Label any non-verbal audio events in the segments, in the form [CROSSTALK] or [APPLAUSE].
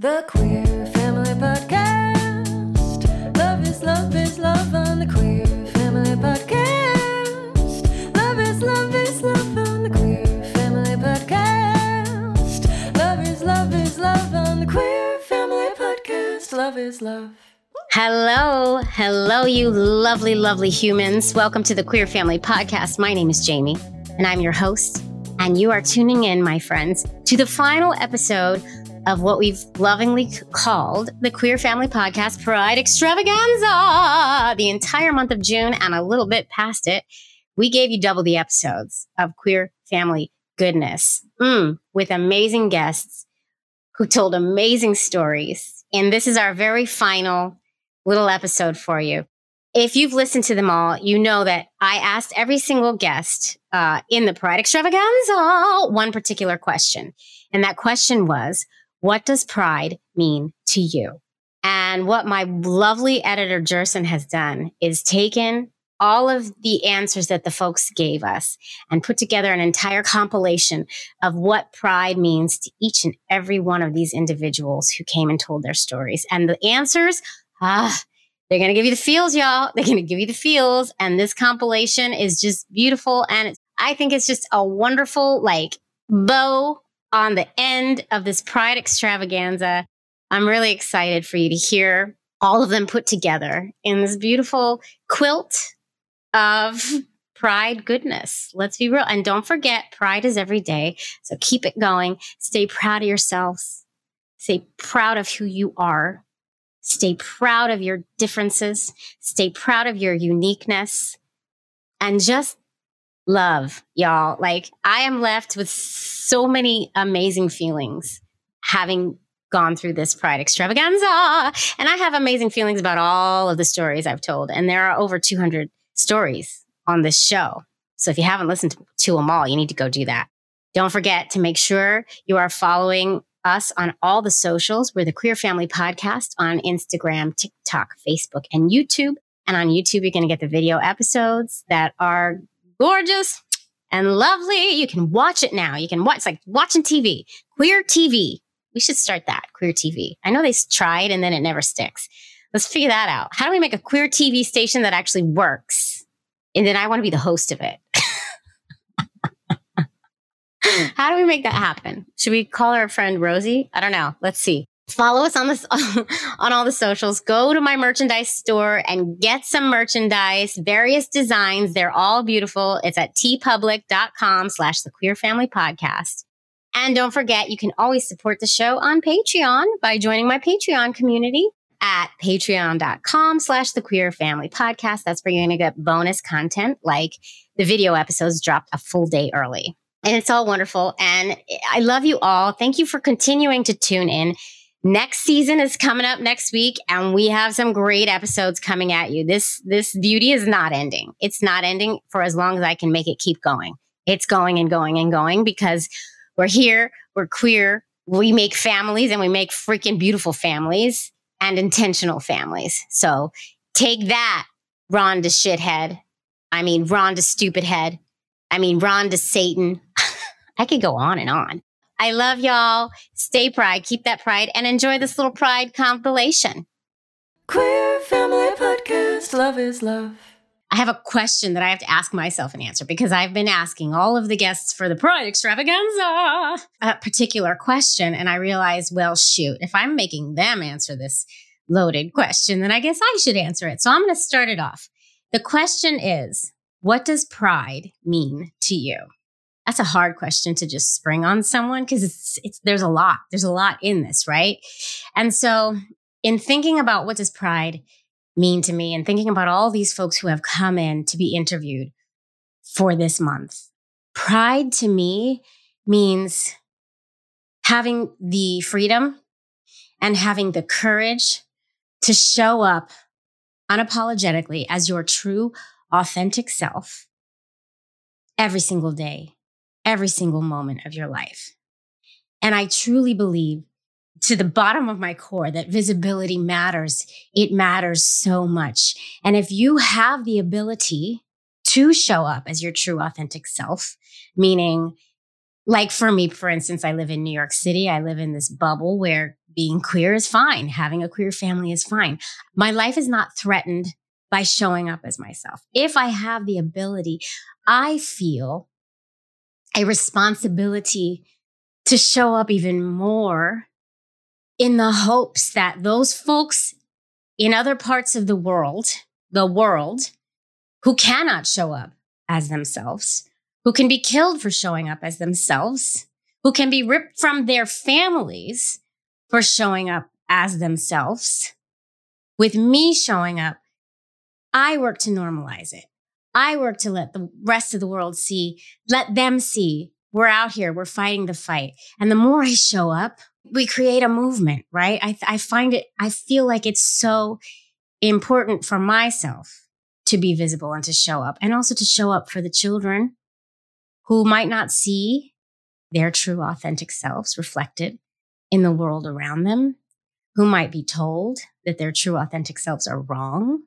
The Queer Family Podcast. Love is love is love on the Queer Family Podcast. Love is love is love on the Queer Family Podcast. Love is love is love on the Queer Family Podcast. Love is love. Hello, hello, you lovely, lovely humans. Welcome to the Queer Family Podcast. My name is Jamie, and I'm your host. And you are tuning in, my friends, to the final episode of what we've lovingly called the Queer Family Podcast Pride Extravaganza. The entire month of June and a little bit past it, we gave you double the episodes of Queer Family goodness mm, with amazing guests who told amazing stories. And this is our very final little episode for you. If you've listened to them all, you know that I asked every single guest uh, in the Pride Extravaganza one particular question. And that question was, what does pride mean to you? And what my lovely editor, Jerson, has done is taken all of the answers that the folks gave us and put together an entire compilation of what pride means to each and every one of these individuals who came and told their stories. And the answers, ah, they're going to give you the feels, y'all. [LAUGHS] They're going to give you the feels. And this compilation is just beautiful. And I think it's just a wonderful, like, bow on the end of this Pride extravaganza. I'm really excited for you to hear all of them put together in this beautiful quilt of pride goodness. Let's be real. And don't forget, pride is every day. So keep it going. Stay proud of yourselves. Stay proud of who you are. Stay proud of your differences. Stay proud of your uniqueness. And just love, y'all. Like, I am left with so many amazing feelings having gone through this Pride extravaganza. And I have amazing feelings about all of the stories I've told. And there are over 200 stories on this show. So if you haven't listened to them all, you need to go do that. Don't forget to make sure you are following us on all the socials. We're the Queer Family Podcast on Instagram, TikTok, Facebook, and YouTube. And on YouTube, you're going to get the video episodes that are gorgeous and lovely. You can watch it now. You can watch, it's like watching TV, queer TV. We should start that, queer TV. I know they tried and then it never sticks. Let's figure that out. How do we make a queer TV station that actually works? And then I want to be the host of it. [LAUGHS] How do we make that happen? Should we call our friend Rosie? I don't know. Let's see. Follow us on this [LAUGHS] on all the socials. Go to my merchandise store and get some merchandise, various designs. They're all beautiful. It's at teepublic.com slash the queer family podcast. And don't forget, you can always support the show on Patreon by joining my Patreon community at patreon.com slash the queer family podcast. That's where you're going to get bonus content like the video episodes dropped a full day early and it's all wonderful. And I love you all. Thank you for continuing to tune in. Next season is coming up next week, and we have some great episodes coming at you. This this beauty is not ending. It's not ending for as long as I can make it keep going. It's going and going and going because we're here, we're queer, we make families, and we make freaking beautiful families and intentional families. So take that, Rhonda shithead. I mean, Rhonda stupid head. I mean, Rhonda Satan. [LAUGHS] I could go on and on. I love y'all. Stay pride, keep that pride, and enjoy this little pride compilation. Queer Family Podcast. Love is love. I have a question that I have to ask myself and answer because I've been asking all of the guests for the Pride extravaganza a particular question. And I realized, well, shoot, if I'm making them answer this loaded question, then I guess I should answer it. So I'm going to start it off. The question is What does pride mean to you? That's a hard question to just spring on someone because it's it's there's a lot there's a lot in this right? And so in thinking about what does pride mean to me and thinking about all these folks who have come in to be interviewed for this month pride to me means having the freedom and having the courage to show up unapologetically as your true authentic self every single day every single moment of your life. And I truly believe to the bottom of my core that visibility matters. It matters so much. And if you have the ability to show up as your true authentic self, meaning like for me, for instance, I live in New York City. I live in this bubble where being queer is fine. Having a queer family is fine. My life is not threatened by showing up as myself. If I have the ability, I feel a responsibility to show up even more in the hopes that those folks in other parts of the world, the world, who cannot show up as themselves, who can be killed for showing up as themselves, who can be ripped from their families for showing up as themselves. With me showing up, I work to normalize it. I work to let the rest of the world see, let them see we're out here, we're fighting the fight. And the more I show up, we create a movement, right? I, I find it, I feel like it's so important for myself to be visible and to show up and also to show up for the children who might not see their true authentic selves reflected in the world around them, who might be told that their true authentic selves are wrong.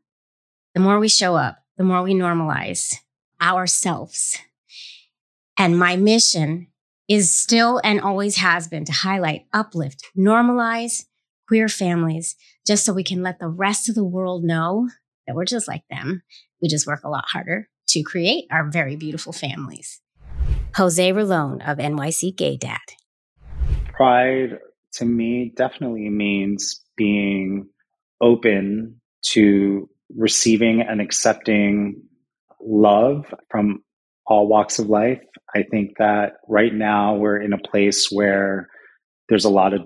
The more we show up, the more we normalize ourselves. And my mission is still and always has been to highlight, uplift, normalize queer families, just so we can let the rest of the world know that we're just like them. We just work a lot harder to create our very beautiful families. Jose Rolon of NYC Gay Dad. Pride to me definitely means being open to receiving and accepting love from all walks of life. I think that right now we're in a place where there's a lot of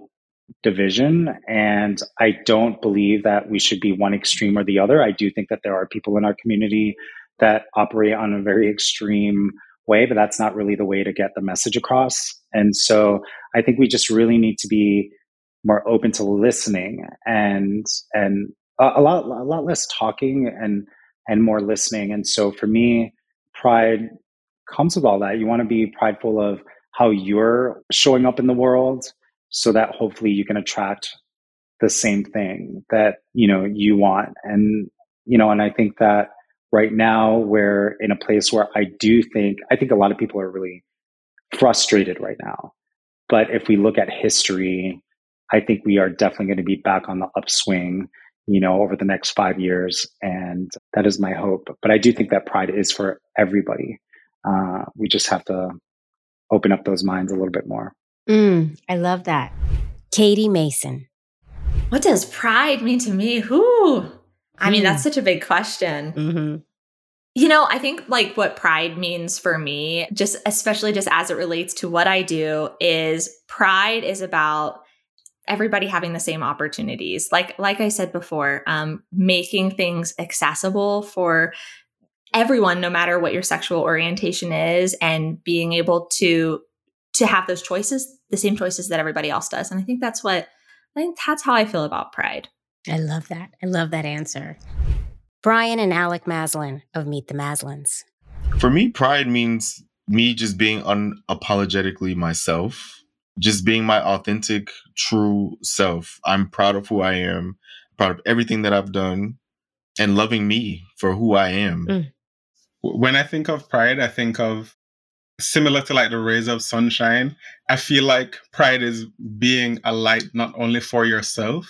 division and I don't believe that we should be one extreme or the other. I do think that there are people in our community that operate on a very extreme way, but that's not really the way to get the message across. And so I think we just really need to be more open to listening and and a, lot a lot less talking and and more listening. And so for me, pride comes with all that. You want to be prideful of how you're showing up in the world so that hopefully you can attract the same thing that, you know, you want. And, you know, and I think that right now we're in a place where I do think, I think a lot of people are really frustrated right now. But if we look at history, I think we are definitely going to be back on the upswing, you know, over the next five years. And that is my hope. But I do think that pride is for everybody. Uh, we just have to open up those minds a little bit more. Mm, I love that. Katie Mason. What does pride mean to me? Who? I mean, Mm. that's such a big question. Mm-hmm. You know, I think like what pride means for me, just especially just as it relates to what I do, is pride is about everybody having the same opportunities. Like like I said before, um, making things accessible for everyone, no matter what your sexual orientation is, and being able to to have those choices, the same choices that everybody else does. And I think that's what I think that's how I feel about pride. I love that. I love that answer. Brian and Alec Mazelin of Meet the Mazelins. For me, pride means me just being unapologetically myself, just being my authentic, true self. I'm proud of who I am, proud of everything that I've done, and loving me for who I am. Mm. when I think of pride, I think of similar to like the rays of sunshine. I feel like pride is being a light not only for yourself,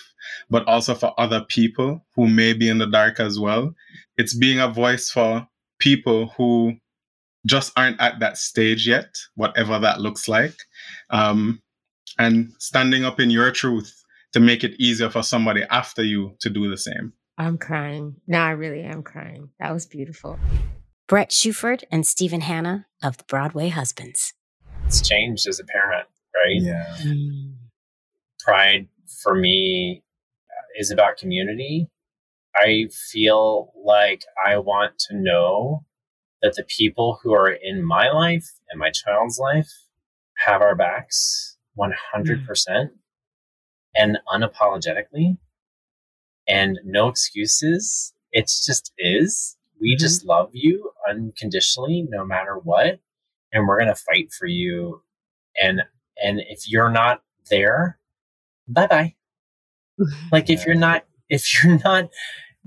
but also for other people who may be in the dark as well. It's being a voice for people who just aren't at that stage yet, whatever that looks like. Um, and standing up in your truth to make it easier for somebody after you to do the same. I'm crying. No, I really am crying. That was beautiful. Brett Shuford and Stephen Hanna of the Broadway Husbands. it's changed as a parent, right? Yeah. Pride for me is about community. I feel like I want to know that the people who are in my life and my child's life have our backs 100% hmm. and unapologetically and no excuses. It's just is. We mm-hmm. just love you unconditionally no matter what and we're going to fight for you. And and if you're not there bye-bye. [LAUGHS] Like if you're not if [LAUGHS] you're not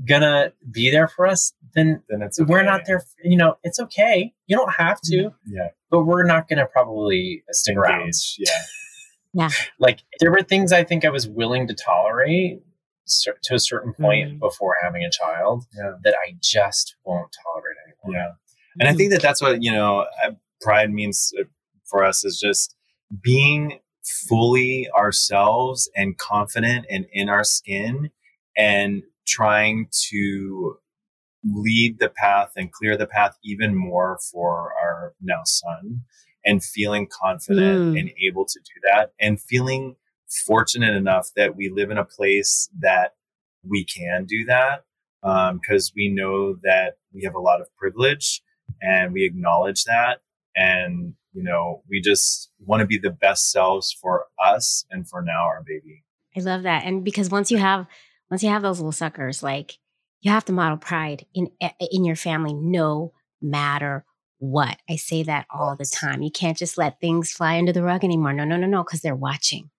gonna be there for us then Then it's we're not there For, you know it's okay you don't have to Yeah. but we're not gonna probably stick around Yeah. [LAUGHS] Yeah. [LAUGHS] Like there were things I think I was willing to tolerate to a certain point Mm. before having a child Yeah. that I just won't tolerate anymore. Yeah. And I think that that's what, you know, pride means uh, for us is just being fully ourselves and confident and in our skin and trying to lead the path and clear the path even more for our now son and feeling confident Mm. and able to do that and feeling fortunate enough that we live in a place that we can do that because we know that we have a lot of privilege and we acknowledge that and you know we just want to be the best selves for us and for now our baby I love that. And because once you have once you have those little suckers, like you have to model pride in eh, in your family no matter what. I say that all the time. You can't just let things fly under the rug anymore. No, no, no, no, because they're watching.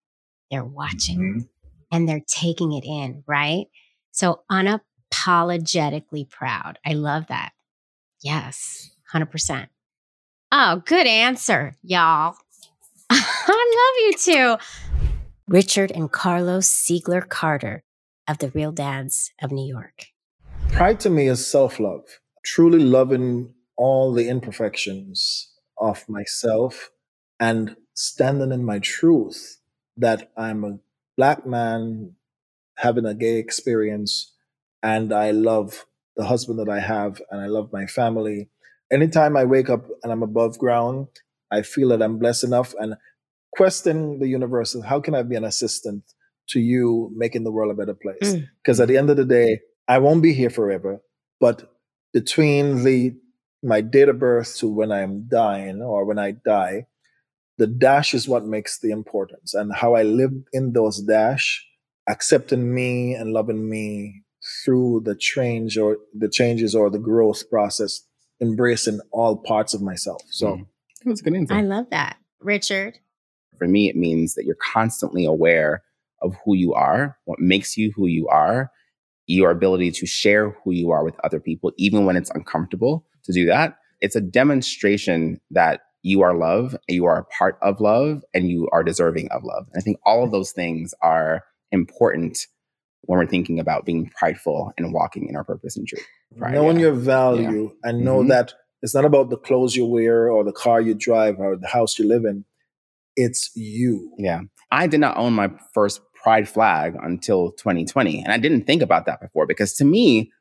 They're watching Mhm. and they're taking it in, right? So unapologetically proud. I love that. Yes, 100%. Oh, good answer, y'all. [LAUGHS] I love you too. Richard and Carlos Siegler Carter of the Real Dads of New York. Pride to me is self love, truly loving all the imperfections of myself and standing in my truth that I'm a black man having a gay experience and I love the husband that I have and I love my family. Anytime I wake up and I'm above ground, I feel that I'm blessed enough and question the universe how can I be an assistant to you making the world a better place? Mm. Because at the end of the day, I won't be here forever, but between the my date of birth to when I'm dying or when I die, the dash is what makes the importance and how I live in those dash, accepting me and loving me through the change or the changes or the growth process, embracing all parts of myself. So Mm. That was a good answer. I love that. Richard. For me, it means that you're constantly aware of who you are, what makes you who you are, your ability to share who you are with other people, even when it's uncomfortable to do that. It's a demonstration that you are love, you are a part of love, and you are deserving of love. And I think all of those things are important when we're thinking about being prideful and walking in our purpose and truth. Pride, knowing yeah. your value and know Mhm. that it's not about the clothes you wear or the car you drive or the house you live in. It's you. Yeah. I did not own my first pride flag until 2020. And I didn't think about that before because to me,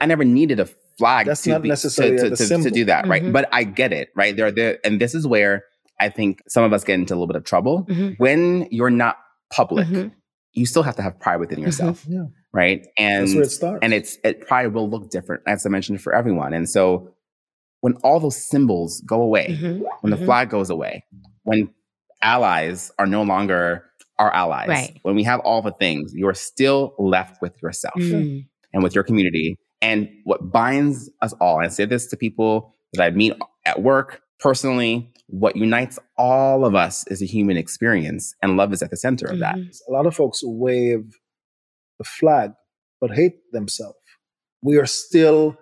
I never needed a flag That's to, not be- necessarily to, the to, to, do that, right? Mhm. But I get it, right? There, there, and this is where I think some of us get into a little bit of trouble. Mhm. When you're not public, Mhm. you still have to have pride within yourself, Yeah. right? And That's where it starts. and it's it pride will look different, as I mentioned, for everyone. And so when all those symbols go away, Mhm. when the Mhm. flag goes away, when allies are no longer our allies, Right. when we have all the things, you're still left with yourself Mm. and with your community. And what binds us all, and I say this to people that I meet at work, personally, what unites all of us is a human experience, and love is at the center of that. Mhm. a lot of folks wave the flag but hate themselves. We are still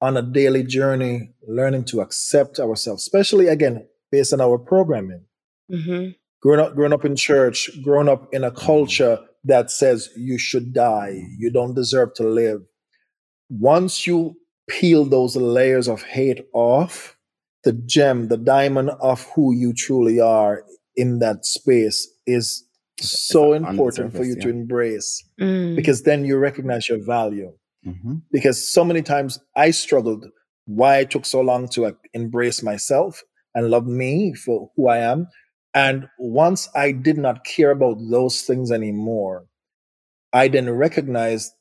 on a daily journey learning to accept ourselves, especially again based on our programming. Mhm. Growing up, growing up in church, growing up in a culture that says you should die, you don't deserve to live. Once you peel those layers of hate off, the gem, the diamond of who you truly are in that space is so important for surface, you to embrace Mm. because then you recognize your value. Mhm. Because so many times I struggled why it took so long to like, embrace myself and love me for who I am. And once I did not care about those things anymore, I then recognized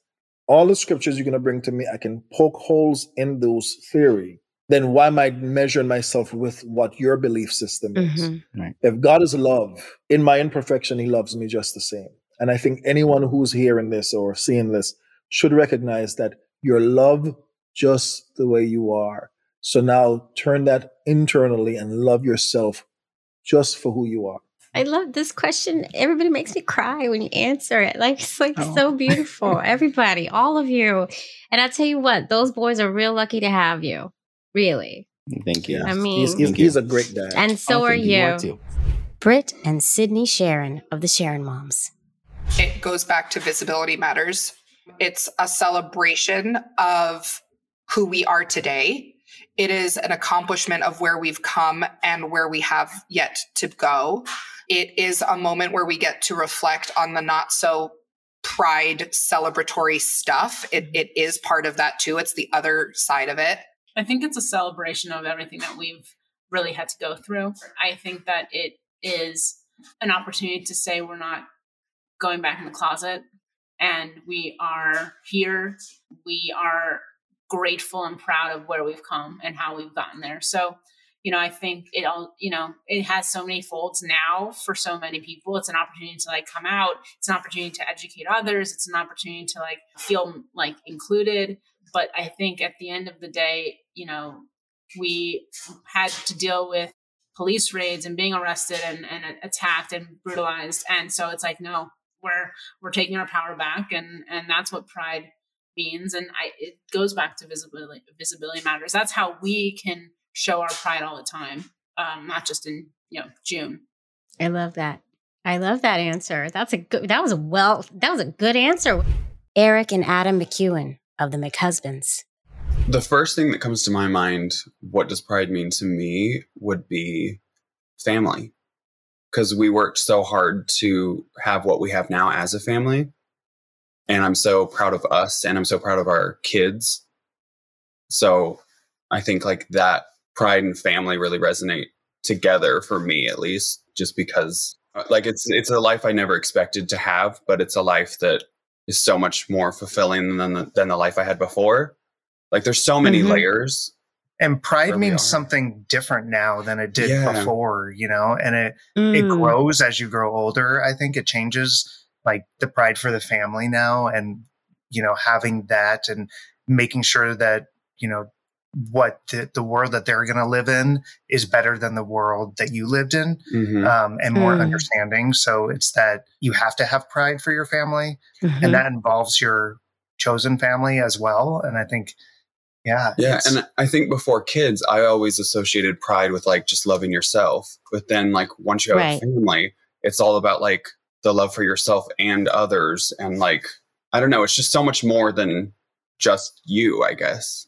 all the scriptures you're going to bring to me, I can poke holes in those theory. Then why am I measuring myself with what your belief system is? Mhm. If God is love, in my imperfection, He loves me just the same. And I think anyone who's hearing this or seeing this should recognize that you're loved just the way you are. So now turn that internally and love yourself just for who you are. I love this question. Everybody makes me cry when you answer it. Like it's like Oh. so beautiful. [LAUGHS] Everybody, all of you. And I tell you what, those boys are real lucky to have you. Really. Thank you. I mean, He's, he's, he's a great dad. and so are thank you. are too. Britt and Sydney Sharon of the Sharon Moms. It goes back to visibility matters. It's a celebration of who we are today. It is an accomplishment of where we've come and where we have yet to go. It is a moment where we get to reflect on the not so pride celebratory stuff. It, mm-hmm. it is part of that too. It's the other side of it. I think it's a celebration of everything that we've really had to go through. I think that it is an opportunity to say we're not going back in the closet and we are here. We are grateful and proud of where we've come and how we've gotten there. So, you know, I think it all, you know, it has so many folds now for so many people. It's an opportunity to like come out. It's an opportunity to educate others. It's an opportunity to like feel like included. But I think at the end of the day, you know, we had to deal with police raids and being arrested and, and attacked and brutalized. And so it's like, no, we're we're taking our power back and and that's what pride means. And I it goes back to visibility visibility matters. That's how we can show our pride all the time, um, not just in you know June. I love that. I love that answer. That's a good. That was a well. That was a good answer. Eric and Adam McEwen of the McHusbands. The first thing that comes to my mind, what does pride mean to me, would be family. Because we worked so hard to have what we have now as a family. And I'm so proud of us and I'm so proud of our kids. So I think like that pride and family really resonate together for me at least, just because like it's it's a life I never expected to have, but it's a life that is so much more fulfilling than the, than the life I had before. Like there's so many Mhm. layers. And pride means are. something different now than it did Yeah. before, you know, and it it Mm. grows as you grow older. I think it changes like the pride for the family now and you know, having that and making sure that, you know, what the, the world that they're going to live in is better than the world that you lived in Mhm. um, and more Mm. understanding. So it's that you have to have pride for your family, Mhm. and that involves your chosen family as well. And I think, yeah, Yeah, and I think before kids, I always associated pride with like just loving yourself. But then, like once you have Right. a family, it's all about like the love for yourself and others, and like I don't know, it's just so much more than just you. I guess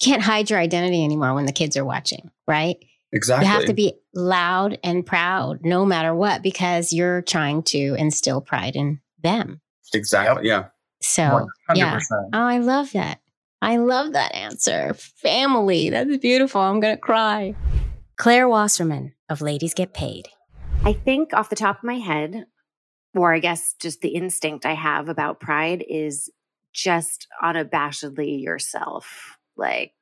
You can't hide your identity anymore when the kids are watching, right? exactly. You have to be loud and proud no matter what because you're trying to instill pride in them. exactly. Yeah. So, yeah. 100%. Oh, I love that. I love that answer. Family. That's beautiful. I'm going to cry. Claire Wasserman of Ladies Get Paid. I think off the top of my head, or I guess just the instinct I have about pride is just unabashedly yourself. Like,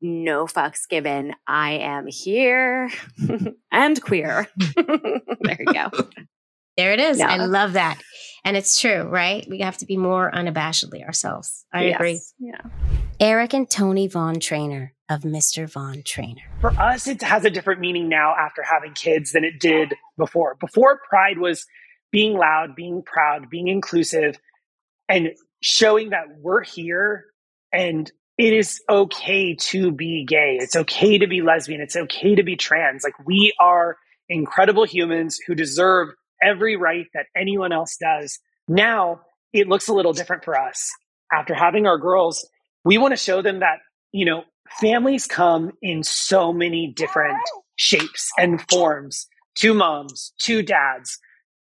no fucks given. I am here [LAUGHS] and queer. [LAUGHS] there you go. There it is. I love that. And it's true, right? We have to be more unabashedly ourselves. I agree. Yeah. Eric and Tony Von Trainer of Mr. Von Trainer. for us it has a different meaning now after having kids than it did before before pride was being loud being proud being inclusive and showing that we're here and it is okay to be gay. It's okay to be lesbian. It's okay to be trans. Like we are incredible humans who deserve every right that anyone else does. Now it looks a little different for us. After having our girls we want to show them that you know families come in so many different shapes and forms. Two moms two dads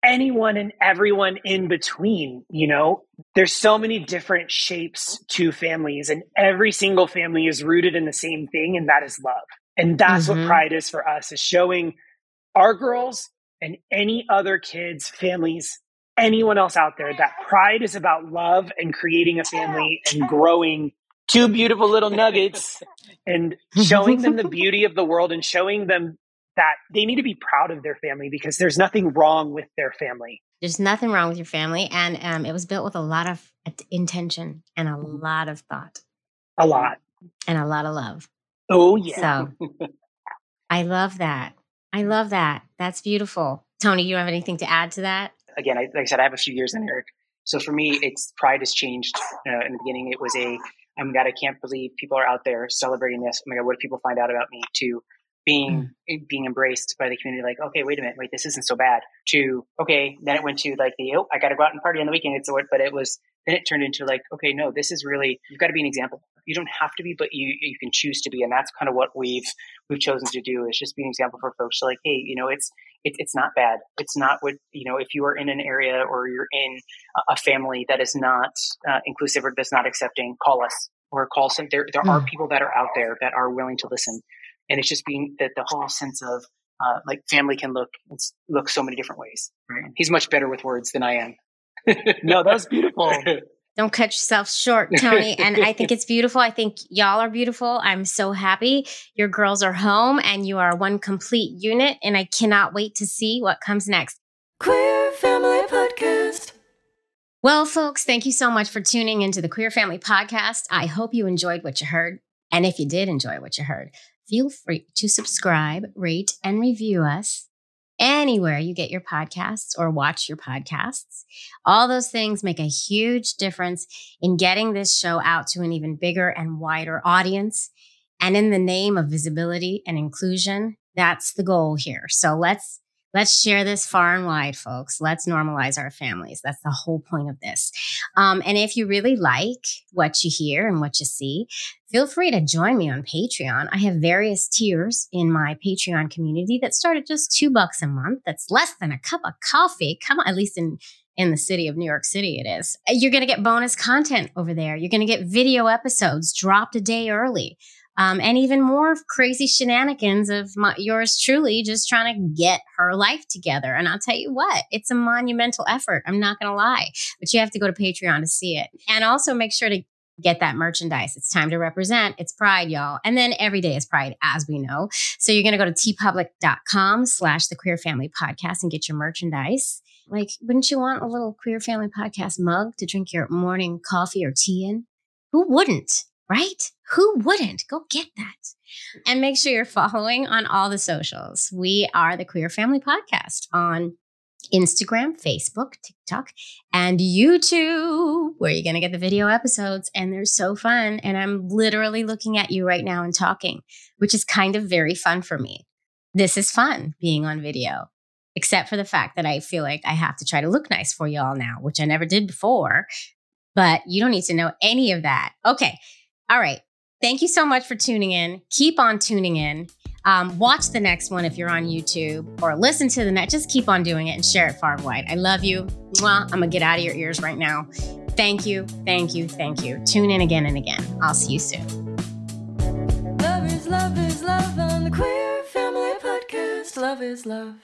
anyone and everyone in between you know there's so many different shapes to families and every single family is rooted in the same thing and that is love and that's Mhm. what pride is for us is showing our girls and any other kids families anyone else out there that pride is about love and creating a family and growing two beautiful little nuggets and showing them the [LAUGHS] beauty of the world and showing them that they need to be proud of their family because there's nothing wrong with their family. There's nothing wrong with your family. And um, it was built with a lot of intention and a lot of thought A lot. and a lot of love. Oh, yeah. So I love that. I love that. That's beautiful. Tony, you have anything to add to that? again, I, like I said, I have a few years in Eric. So for me, it's pride has changed. Uh, in the beginning, it was a, oh my God, I can't believe people are out there celebrating this. Oh my God, what if people find out about me? To being being embraced by the community like okay wait a minute wait this isn't so bad to okay then it went to like the oh i gotta go out and party on the weekend it's what but it was then it turned into like okay no this is really you've got to be an example. You don't have to be but you you can choose to be and that's kind of what we've we've chosen to do is just be an example for folks so like hey you know it's it, it's not bad. It's not what you know if you are in an area or you're in a family that is not uh, inclusive or that's not accepting call us or call some there there are people that are out there that are willing to listen and it's just being that the whole sense of uh, like family can look look so many different ways. Right? He's much better with words than I am. [LAUGHS] no, that was beautiful. [LAUGHS] Don't cut yourself short, Tony. And I think [LAUGHS] it's beautiful. I think y'all are beautiful. I'm so happy your girls are home and you are one complete unit. And I cannot wait to see what comes next. Queer Family Podcast. Well, folks, thank you so much for tuning into the Queer Family Podcast. I hope you enjoyed what you heard. And if you did enjoy what you heard, feel free to subscribe, rate, and review us anywhere you get your podcasts or watch your podcasts. All those things make a huge difference in getting this show out to an even bigger and wider audience. And in the name of visibility and inclusion, that's the goal here. So let's Let's share this far and wide, folks. Let's normalize our families. That's the whole point of this. Um, and if you really like what you hear and what you see, feel free to join me on Patreon. I have various tiers in my Patreon community that start at just two bucks a month. That's less than a cup of coffee. Come on, at least in in the city of New York City, it is. You're going to get bonus content over there. You're going to get video episodes dropped a day early um, and even more crazy shenanigans of my, yours truly just trying to get her life together. And I'll tell you what, it's a monumental effort. I'm not going to lie, but you have to go to Patreon to see it. And also make sure to get that merchandise. It's time to represent. It's pride, y'all. And then every day is pride, as we know. So you're going to go to teepublic.com slash the queer family podcast and get your merchandise. Like, wouldn't you want a little queer family podcast mug to drink your morning coffee or tea in? Who wouldn't? Right? Who wouldn't? Go get that. And make sure you're following on all the socials. We are the Queer Family Podcast on Instagram, Facebook, TikTok, and YouTube, where you're going to get the video episodes. And they're so fun. And I'm literally looking at you right now and talking, which is kind of very fun for me. This is fun being on video, except for the fact that I feel like I have to try to look nice for y'all now, which I never did before. But you don't need to know any of that. Okay. All right. Thank you so much for tuning in. Keep on tuning in. Um, watch the next one if you're on YouTube or listen to the next. Just keep on doing it and share it far and wide. I love you. Mwah. I'm going to get out of your ears right now. Thank you. Thank you. Thank you. Tune in again and again. I'll see you soon. Love is love is love on the Queer Family Podcast. Love is love.